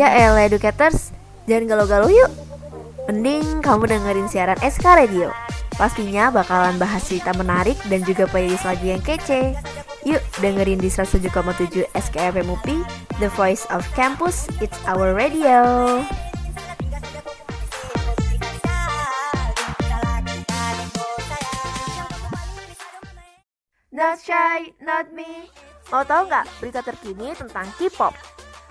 Ya elah educators, jangan galau-galau yuk. Mending kamu dengerin siaran SK Radio. Pastinya bakalan bahas cerita menarik dan juga playlist lagu yang kece. Yuk dengerin di 107,7 SKFM UPI The Voice of Campus, It's Our Radio. Not shy, not me. Mau tahu nggak berita terkini tentang K-pop?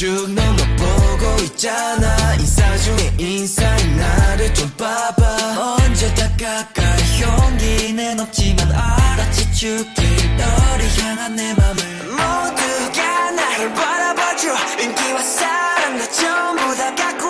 쭉 넘어보고 있잖아. 인사 중에 인사인 나를 좀 봐봐. 언제 다가갈 용기는 없지만 알아채 줄게 너를 향한 내 맘을. 모두가 나를 바라봐줘. 인기와 사랑 나 전부 다 갖고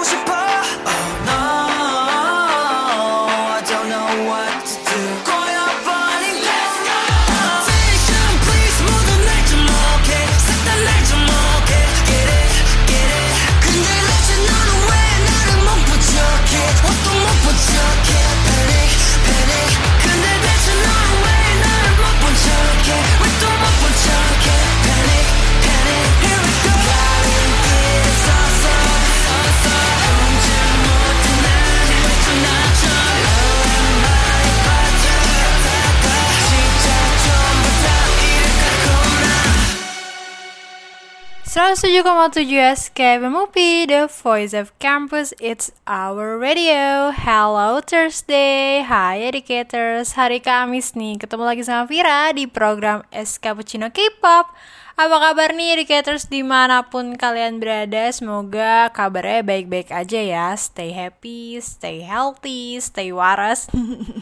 107,7 SKP Mupi, the voice of campus, it's our radio. Hello Thursday, hai educators. Hari Kamis nih, ketemu lagi sama Vira di program S Cappuccino K-pop. Apa kabar nih educators di mana pun kalian berada? Semoga kabarnya baik-baik aja ya. Stay happy, stay healthy, stay waras.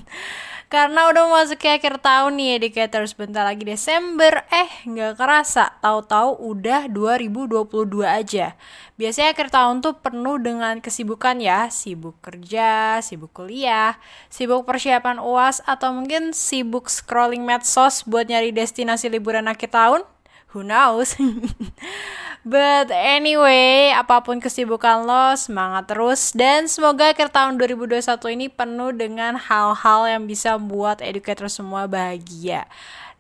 Karena udah masuk ke akhir tahun nih educators bentar lagi Desember. Eh nggak kerasa. Tahu-tahu udah 2022 aja. Biasanya akhir tahun tuh penuh dengan kesibukan ya. Sibuk kerja, sibuk kuliah, sibuk persiapan uas Atau mungkin sibuk scrolling medsos buat nyari destinasi liburan akhir tahun. Who knows? But anyway, apa pun kesibukan lo, semangat terus dan semoga akhir tahun 2021 ini penuh dengan hal-hal yang bisa membuat educator semua bahagia.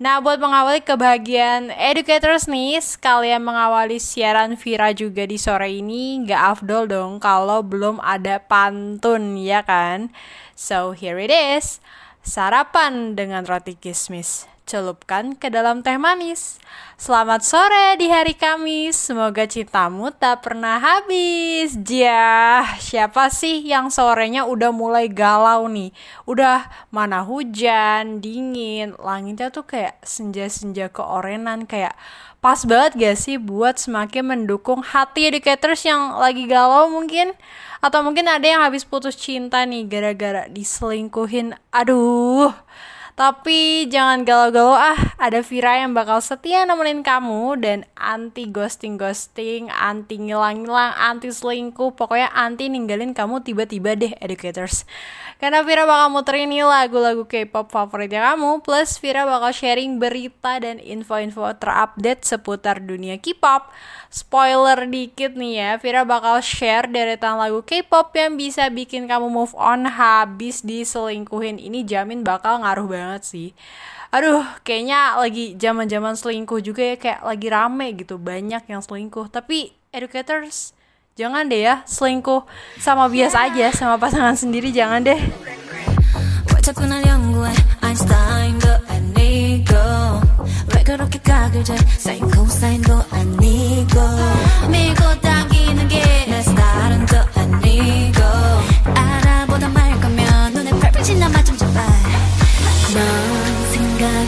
Nah, buat mengawali kebahagiaan educators nih, sekalian mengawali siaran Vira juga di sore ini, nggak afdol dong kalau belum ada pantun, ya kan? So, here it is. Sarapan dengan roti kismis celupkan ke dalam teh manis. Selamat sore di hari Kamis, semoga cintamu tak pernah habis. Jah, siapa sih yang sorenya udah mulai galau nih? Udah mana hujan, dingin, langitnya tuh kayak senja-senja keorenan kayak pas banget gak sih buat semakin mendukung hati educators yang lagi galau mungkin? Atau mungkin ada yang habis putus cinta nih gara-gara diselingkuhin. Aduh, tapi jangan galau-galau ah, ada Vira yang bakal setia nemenin kamu dan anti ghosting-ghosting, anti ngilang-ngilang, anti selingkuh, pokoknya anti ninggalin kamu tiba-tiba deh educators. Karena Vira bakal muterin nih lagu-lagu K-pop favoritnya kamu, plus Vira bakal sharing berita dan info-info terupdate seputar dunia K-pop. Spoiler dikit nih ya, Vira bakal share deretan lagu K-pop yang bisa bikin kamu move on habis diselingkuhin. Ini jamin bakal ngaruh banget sih. Aduh, kayaknya lagi zaman-zaman selingkuh juga ya kayak lagi rame gitu, banyak yang selingkuh. Tapi educators jangan deh ya selingkuh sama biasa aja sama pasangan sendiri jangan deh.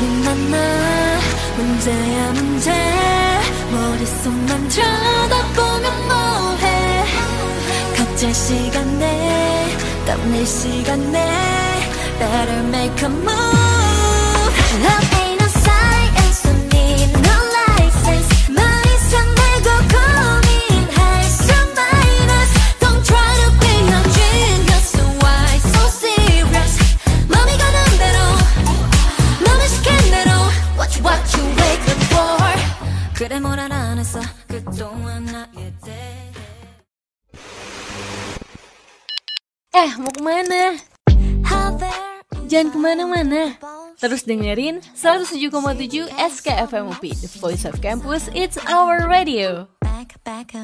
생각이 많아 문제야 문제. 머릿속만 쳐다보면 뭐해? 각자 시간에 땀낼 시간에. Better make a move Eh, mau ke mana? Jangan ke mana-mana. Terus dengerin 107,7 SKFM UP The Voice of Campus, It's Our Radio. Back, back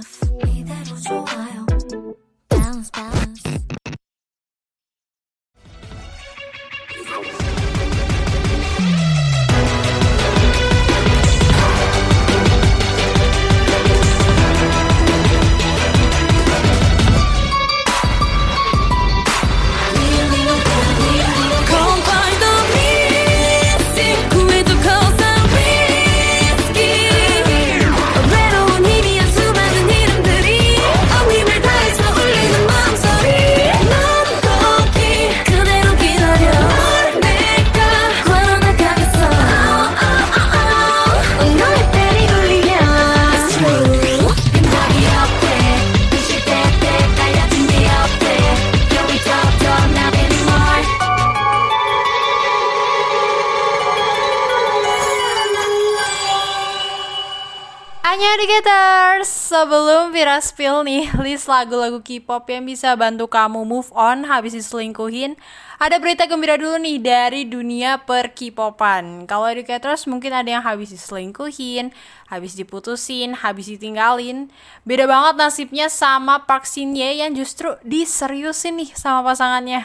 Annyeonghaseyo Sebelum Vira spill nih list lagu-lagu K-pop yang bisa bantu kamu move on habis diselingkuhin. Ada berita gembira dulu nih dari dunia per K-popan. Kalau educators mungkin ada yang habis diselingkuhin Habis diputusin, habis ditinggalin. Beda banget nasibnya sama Park Shin Ye yang justru diseriusin nih sama pasangannya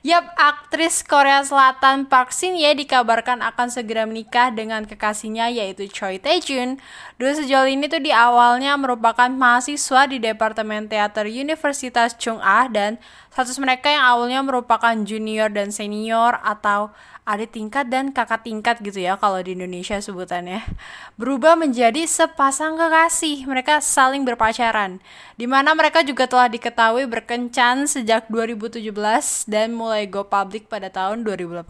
Yap, aktris Korea Selatan Park Shin Ye dikabarkan akan segera menikah dengan kekasihnya yaitu Choi Tae-jun. Dua sejauh ini tuh di awalnya merupakan mahasiswa di Departemen Teater Universitas Chung-ah dan status mereka yang awalnya merupakan junior dan senior atau adik tingkat dan kakak tingkat gitu ya kalau di Indonesia sebutannya. Berubah menjadi sepasang kekasih. Mereka saling berpacaran di mana mereka juga telah diketahui berkencan sejak 2017 dan mulai go public pada tahun 2018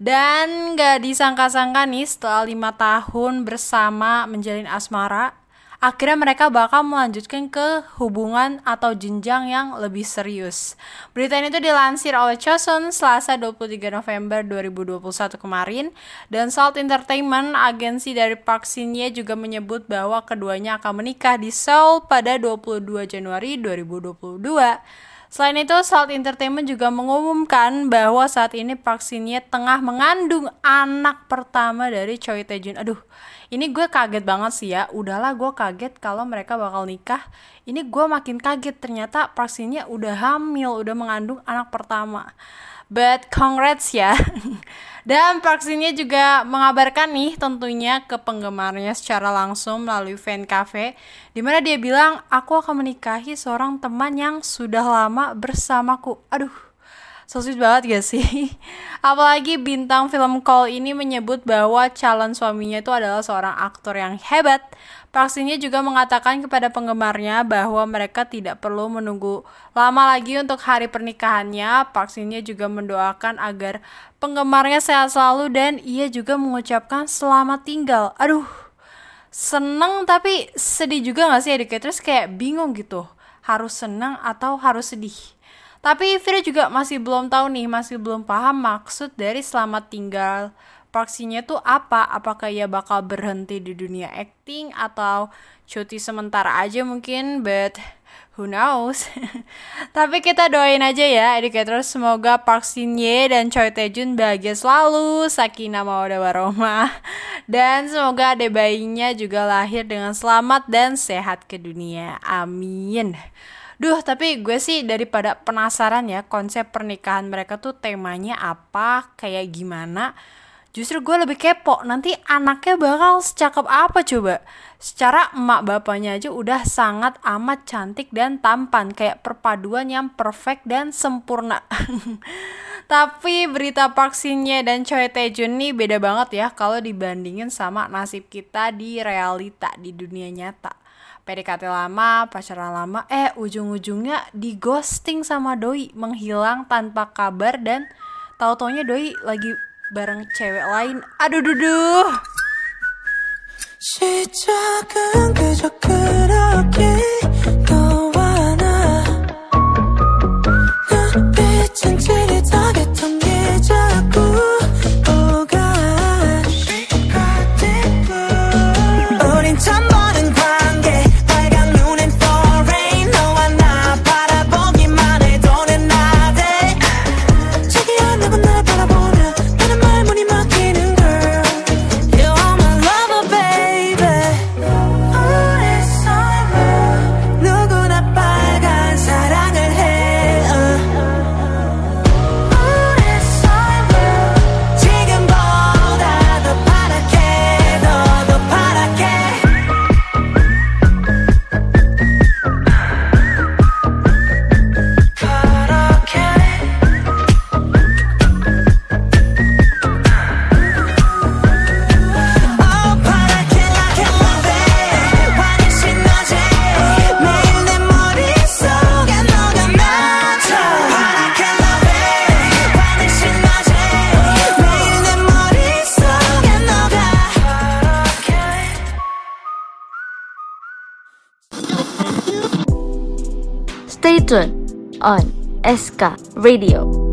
dan gak disangka-sangka nih setelah lima tahun bersama menjalin asmara akhirnya mereka bakal melanjutkan ke hubungan atau jenjang yang lebih serius. Berita ini tuh dilansir oleh Chosun Selasa 23 November 2021 kemarin dan Salt Entertainment, agensi dari Park Shin Ye juga menyebut bahwa keduanya akan menikah di Seoul pada 22 Januari 2022. Selain itu, Salt Entertainment juga mengumumkan bahwa saat ini Park Shin Ye tengah mengandung anak pertama dari Choi Tae-jun. Aduh, ini gue kaget banget sih ya. Udahlah gue kaget kalau mereka bakal nikah. Ini gue makin kaget ternyata Park Shin Ye udah hamil, udah mengandung anak pertama. But congrats ya. Dan Ye juga mengabarkan nih tentunya ke penggemarnya secara langsung melalui fan cafe di mana dia bilang aku akan menikahi seorang teman yang sudah lama bersamaku. Aduh, so banget gak sih? Apalagi bintang film Call ini menyebut bahwa calon suaminya itu adalah seorang aktor yang hebat. Ye juga mengatakan kepada penggemarnya bahwa mereka tidak perlu menunggu lama lagi untuk hari pernikahannya. Ye juga mendoakan agar penggemarnya sehat selalu dan ia juga mengucapkan selamat tinggal. Aduh, seneng tapi sedih juga gak sih educators kayak bingung gitu. Harus senang atau harus sedih. Tapi Vira juga masih belum tahu nih, masih belum paham maksud dari selamat tinggal Proksinya tuh apa? Apakah ia bakal berhenti di dunia acting atau cuti sementara aja mungkin? But who knows? Tapi kita doain aja ya, educator semoga Park Shin Ye dan Choi Tae-jun bahagia selalu, sakinah mawaddah warahmah. Dan semoga ade bayinya juga lahir dengan selamat dan sehat ke dunia. Amin. Duh, tapi gue sih daripada penasaran ya konsep pernikahan mereka tuh temanya apa, kayak gimana. Justru gue lebih kepo, nanti anaknya bakal secakep apa coba? Secara emak bapaknya aja udah sangat amat cantik dan tampan, kayak perpaduan yang perfect dan sempurna. Tapi berita Ye dan Choi Tae Jun nih beda banget ya kalau dibandingin sama nasib kita di realita di dunia nyata. PDKT lama, pacaran lama, eh ujung-ujungnya di ghosting sama doi, menghilang tanpa kabar dan tahu-taunya doi lagi bareng cewek lain. Aduh duduh. 시작은 그저 그렇게 On SK Radio.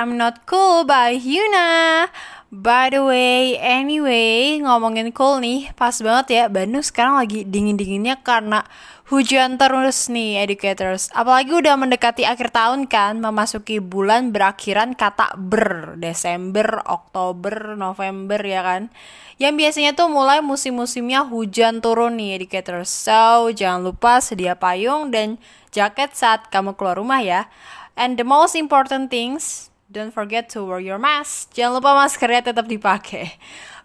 I'm Not Cool by Yuna. By the way, anyway, ngomongin cool nih, pas banget ya, Bandung sekarang lagi dingin-dinginnya karena hujan terus nih, educators. Apalagi udah mendekati akhir tahun kan, memasuki bulan berakhiran kata ber, Desember, Oktober, November ya kan. Yang biasanya tuh mulai musim-musimnya hujan turun nih, educators. So, jangan lupa sedia payung dan jaket saat kamu keluar rumah ya. And the most important things, Don't forget to wear your mask. Jangan lupa maskernya tetap dipakai.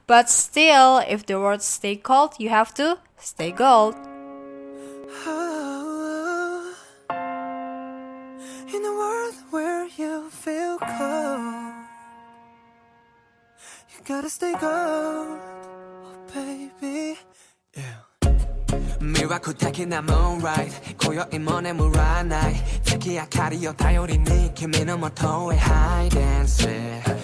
But still, if the world stay cold, you have to stay gold. In a world where you feel cold, you gotta stay gold, oh baby. Yeah. Miracle taking I'm alright. 月明かりを頼りに君のもとへハイデンス。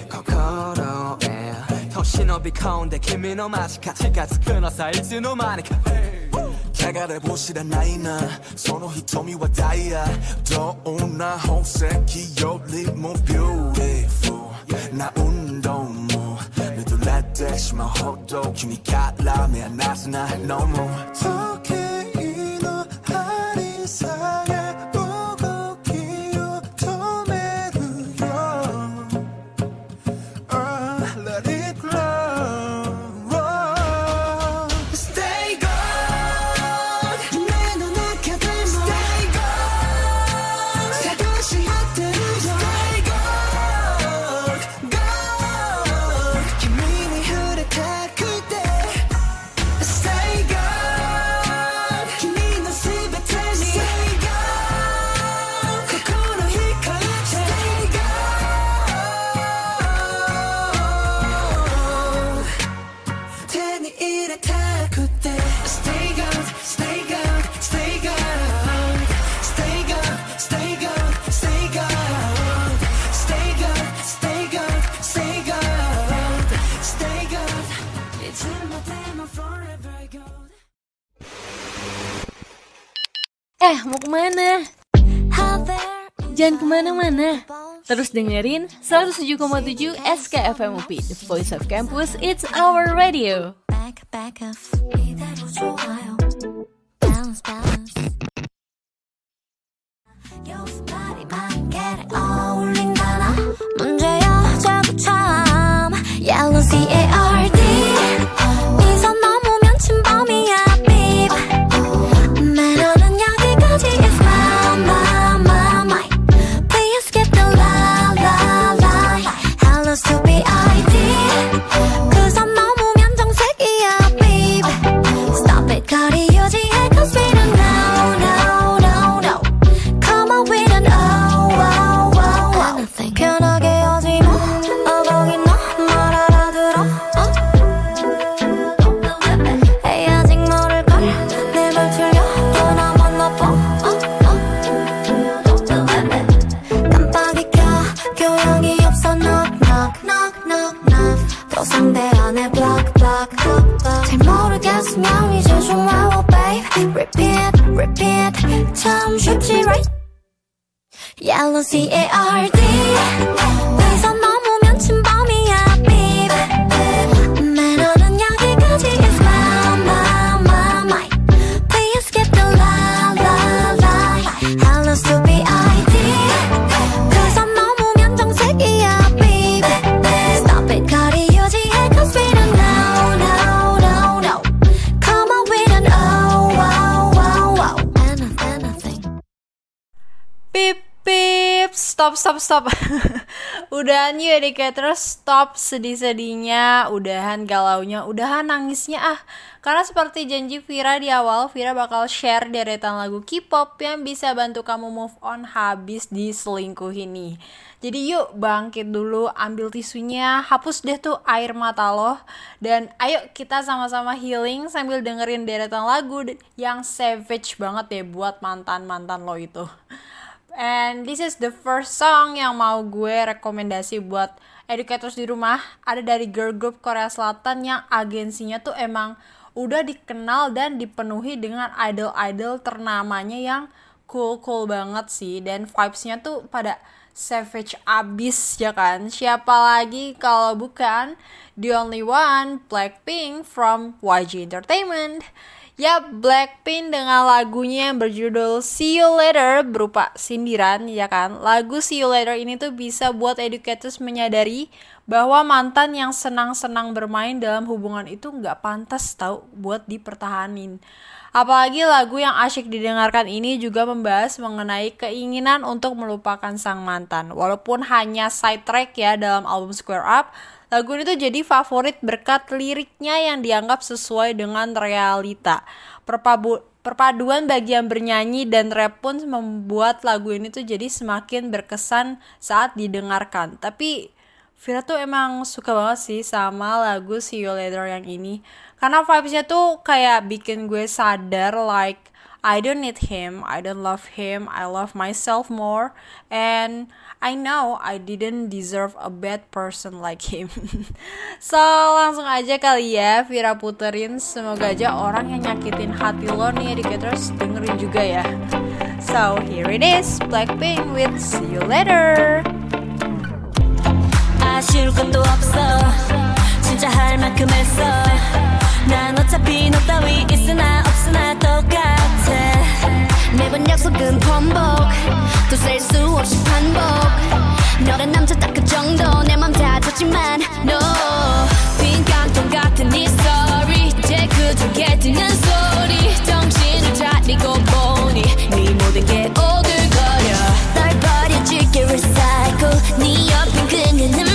心へと忍び込んで君の間近近づくのさいつの間にか。汚れも知らないな。その瞳はダイヤ。どんな宝石よりもビューティフルな運動も。目取られてしまうほど君から目離すな。No more Eh, mau kemana? Jangan kemana-mana. Terus dengerin 107,7 SKFM UP, The Voice of Campus, It's Our Radio. back back up 이대로 좋아요 balance balance 여기까지만 get it 어울린다나 문제야 자꾸 참 yellow C 또 상대 a block block 잘 모르겠으면 이제 좀 와워 babe. Repeat repeat. 참 쉽지 right? Yellow C A R stop stop udahan yuk educator, stop sedih-sedihnya, udahan galaunya, udahan nangisnya ah. Karena seperti janji Vira di awal, Vira bakal share deretan lagu K-pop yang bisa bantu kamu move on habis diselingkuhi nih. Jadi yuk bangkit dulu, ambil tisunya, hapus deh tuh air mata lo Dan ayo kita sama-sama healing sambil dengerin deretan lagu yang savage banget deh buat mantan-mantan lo itu And this is the first song yang mau gue rekomendasi buat educators di rumah. Ada dari girl group Korea Selatan yang agensinya tuh emang udah dikenal dan dipenuhi dengan idol-idol ternamanya yang cool-cool banget sih. Dan vibes-nya tuh pada savage abis ya kan. Siapa lagi kalau bukan The Only One, Blackpink from YG Entertainment. Yap, Blackpink dengan lagunya yang berjudul See You Later berupa sindiran, ya kan? Lagu See You Later ini tuh bisa buat educators menyadari bahwa mantan yang senang-senang bermain dalam hubungan itu nggak pantas tau buat dipertahanin. Apalagi lagu yang asyik didengarkan ini juga membahas mengenai keinginan untuk melupakan sang mantan. Walaupun hanya side track ya dalam album Square Up, Lagu ini tuh jadi favorit berkat liriknya yang dianggap sesuai dengan realita. Perpabu perpaduan bagian bernyanyi dan rap pun membuat lagu ini tuh jadi semakin berkesan saat didengarkan. Tapi Vira tuh emang suka banget sih sama lagu See You Later yang ini. Karena vibesnya tuh kayak bikin gue sadar like I don't need him, I don't love him, I love myself more, and I know I didn't deserve a bad person like him. so langsung aja kali ya Vira puterin, semoga aja orang yang nyakitin hati lo nih educators dengerin juga ya. So here it is, Blackpink with See You Later. 아쉬울 것도 없어 진짜 할 만큼 했어 난 어차피 너 따위 있으나 없으나 똑같아. 매번 약속은 번복 또 셀 수 없이 반복. 너란 남자 딱 그 정도 내 맘다 줬지만 no. 빈 깡통 같은 네 story 이제 그저께 듣는 소리. 정신을 차리고 보니 네 모든 게 오글거려. 널 버려줄게 recycle. 네 옆엔 그녀는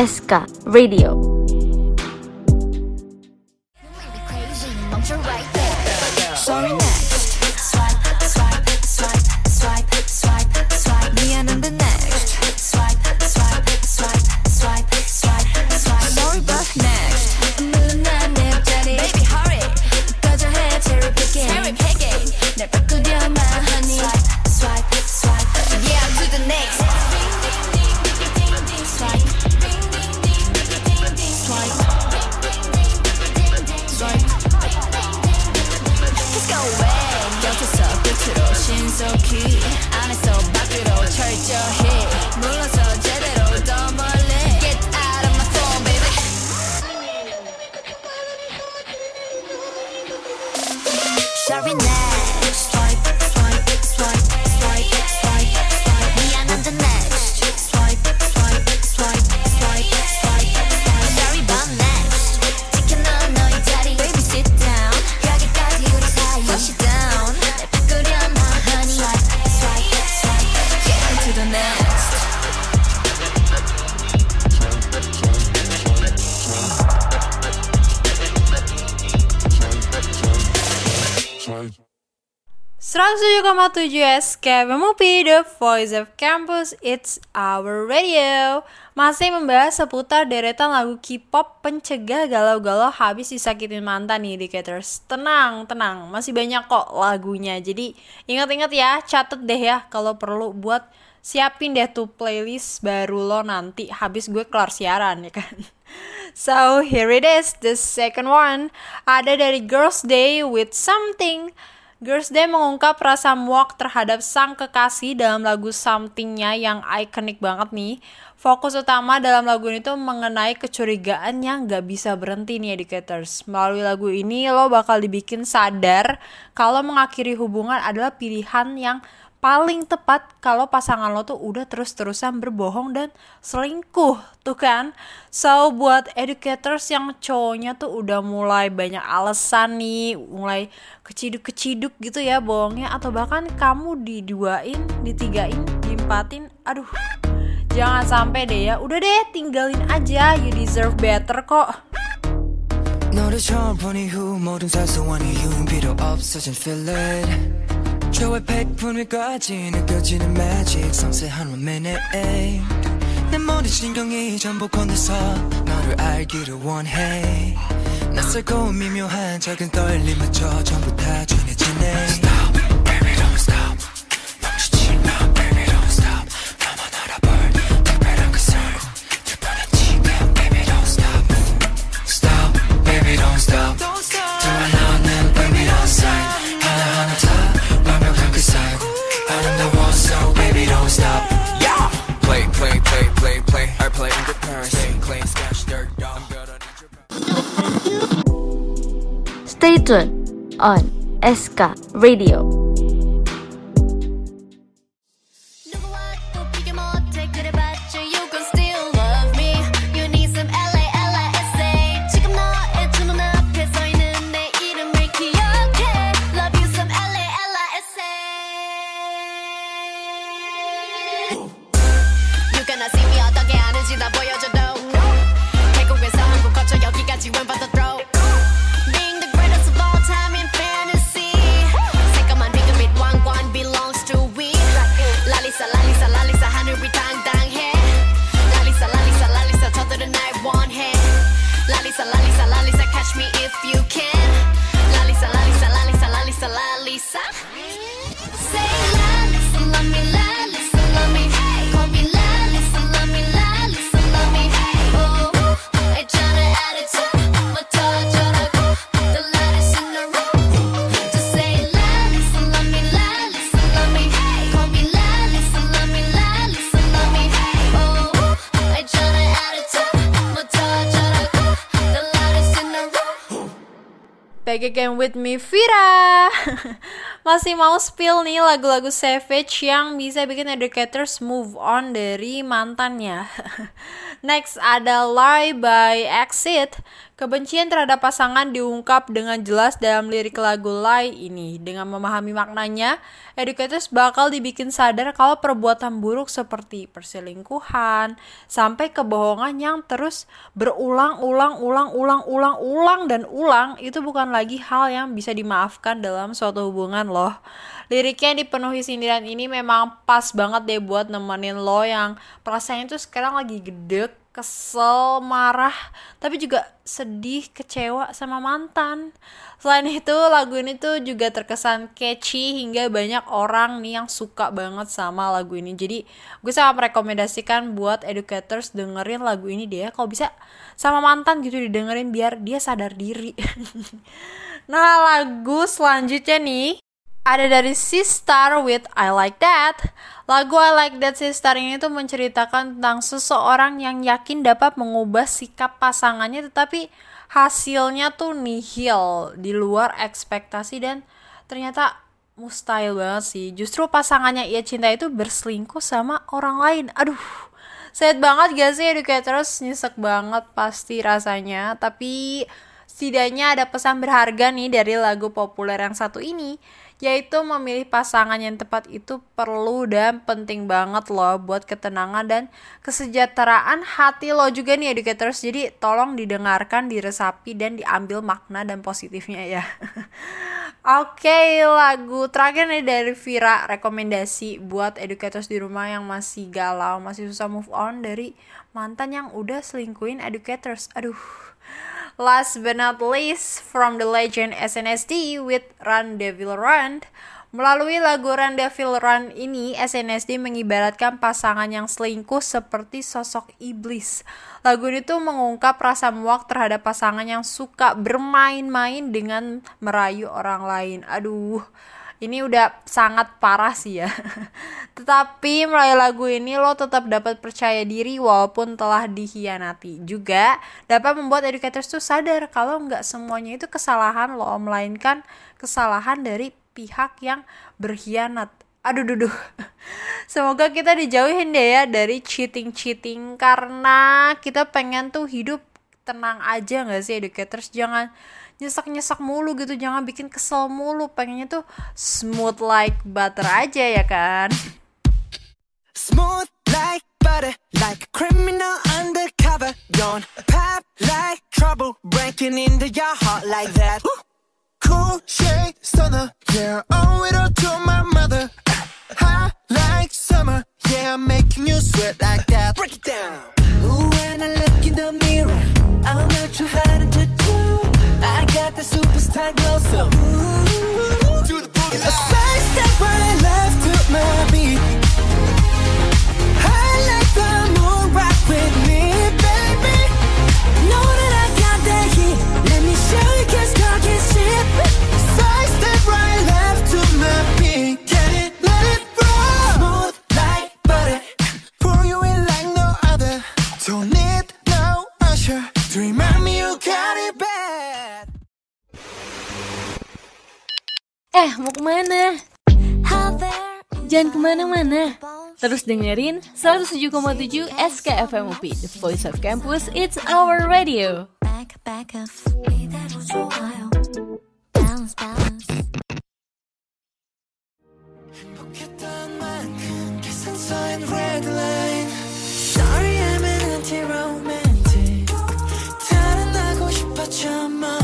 on SK Radio. 107,7 SKBMUP, The Voice of Campus, It's Our Radio. Masih membahas seputar deretan lagu K-pop pencegah galau-galau habis disakitin mantan nih Indicators Tenang, tenang, masih banyak kok lagunya. Jadi ingat-ingat ya, catet deh ya kalau perlu buat siapin deh tuh playlist baru lo nanti habis gue kelar siaran ya kan? So here it is, the second one. Ada dari Girls Day with Something Girls Day mengungkap rasa muak terhadap sang kekasih dalam lagu Something-nya yang ikonik banget nih. Fokus utama dalam lagu ini tuh mengenai kecurigaan yang gak bisa berhenti nih educators. Melalui lagu ini lo bakal dibikin sadar kalau mengakhiri hubungan adalah pilihan yang paling tepat kalau pasangan lo tuh udah terus-terusan berbohong dan selingkuh tuh kan so buat educators yang cowoknya tuh udah mulai banyak alasan nih mulai keciduk-keciduk gitu ya bohongnya atau bahkan kamu diduain ditigain diempatin aduh jangan sampai deh ya udah deh tinggalin aja you deserve better kok 너를 처음 본 이후 모든 사소한 이유는 필요 없어진 feeling 저의 백분위까지 느껴지는 magic. 섬세한 one minute 내 모든 신경이 전부 건네서 너를 알기를 원해. 낯설고 미묘한 작은 떨림마저 전부 다 진해지네 Stay tuned on SK Radio. Again with me Vira. Masih mau spill nih lagu-lagu Savage yang bisa bikin educators move on dari mantannya Next ada Lie by Exit. Kebencian terhadap pasangan diungkap dengan jelas dalam lirik lagu Lie ini. Dengan memahami maknanya, educators bakal dibikin sadar kalau perbuatan buruk seperti perselingkuhan Sampai kebohongan yang terus berulang-ulang, ulang-ulang, ulang-ulang, dan ulang Itu bukan lagi hal yang bisa dimaafkan dalam suatu hubungan loh. Liriknya yang dipenuhi sindiran ini memang pas banget deh buat nemenin lo yang perasaannya tuh sekarang lagi gede, kesel, marah, tapi juga sedih, kecewa sama mantan. Selain itu, lagu ini tuh juga terkesan catchy hingga banyak orang nih yang suka banget sama lagu ini. Jadi, gue sangat merekomendasikan buat educators dengerin lagu ini deh. ya. Kalau bisa sama mantan gitu didengerin biar dia sadar diri. nah, lagu selanjutnya nih ada dari Sistar with I Like That. Lagu I Like That Sistar ini tuh menceritakan tentang seseorang yang yakin dapat mengubah sikap pasangannya tetapi hasilnya tuh nihil di luar ekspektasi dan ternyata mustahil banget sih. Justru pasangannya ia cinta itu berselingkuh sama orang lain. Aduh, sad banget gak sih educators? Nyesek banget pasti rasanya. Tapi setidaknya ada pesan berharga nih dari lagu populer yang satu ini yaitu memilih pasangan yang tepat itu perlu dan penting banget loh buat ketenangan dan kesejahteraan hati lo juga nih educators jadi tolong didengarkan diresapi dan diambil makna dan positifnya ya Oke, lagu terakhir nih dari Vira rekomendasi buat educators di rumah yang masih galau, masih susah move on dari mantan yang udah selingkuhin educators. Aduh. Last but not least, from the legend SNSD with Run Devil Run. Melalui lagu Run Devil Run ini, SNSD mengibaratkan pasangan yang selingkuh seperti sosok iblis. Lagu ini tuh mengungkap rasa muak terhadap pasangan yang suka bermain-main dengan merayu orang lain. Aduh, ini udah sangat parah sih ya. Tetapi melalui lagu ini lo tetap dapat percaya diri walaupun telah dikhianati. Juga dapat membuat educators tuh sadar kalau nggak semuanya itu kesalahan lo, melainkan kesalahan dari pihak yang berkhianat. Aduh duh duh. Semoga kita dijauhin deh ya dari cheating-cheating karena kita pengen tuh hidup tenang aja gak sih educators jangan nyesek-nyesek mulu gitu jangan bikin kesel mulu pengennya tuh smooth like butter aja ya kan Smooth like butter, like criminal undercover. Don't pop like trouble, breaking into your heart like that. Cool shade stunner, yeah, owe it all to my mother. Hot like summer, yeah, I'm making you sweat like that. Break it down. Ooh, when I look in the mirror, I'm not too hard to the superstar glow, so ooh, do the boogie. A side step right left to my beat. kemana? Jangan kemana-mana. Terus dengerin 107,7 SKFM UP, The Voice of Campus, It's Our Radio. back back up 이대로 좋아요 balance balance 행복했던 만큼 계산서엔 red line Sorry I'm an anti-romantic 달아나고 싶었죠 멀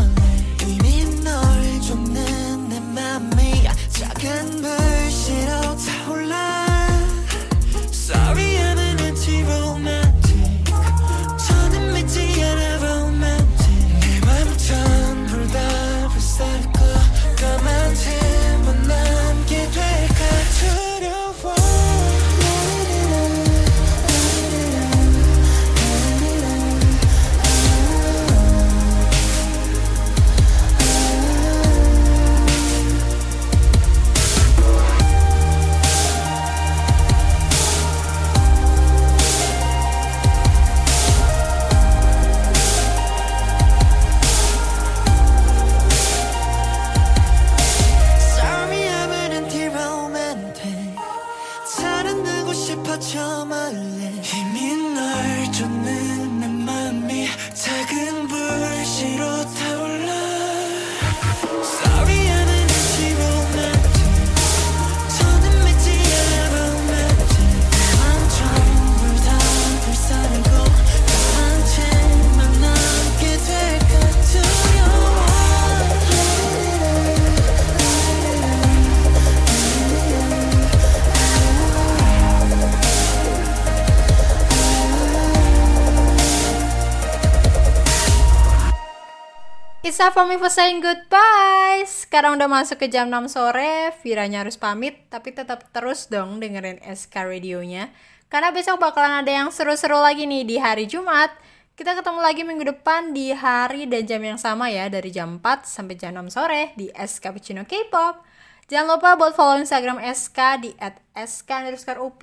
It's time for me for saying goodbye. Sekarang udah masuk ke jam 6 sore, Viranya harus pamit, tapi tetap terus dong dengerin SK radionya. Karena besok bakalan ada yang seru-seru lagi nih di hari Jumat. Kita ketemu lagi minggu depan di hari dan jam yang sama ya, dari jam 4 sampai jam 6 sore di SK Cappuccino K-pop. Jangan lupa buat follow Instagram SK di @sk_up.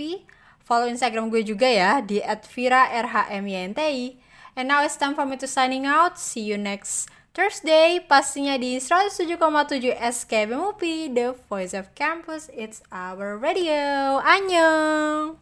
Follow Instagram gue juga ya di @vira_rhmynti. And now it's time for me to signing out. See you next Thursday, pastinya di 107,7 SK BMUP, The Voice of Campus, It's Our Radio. Annyeong!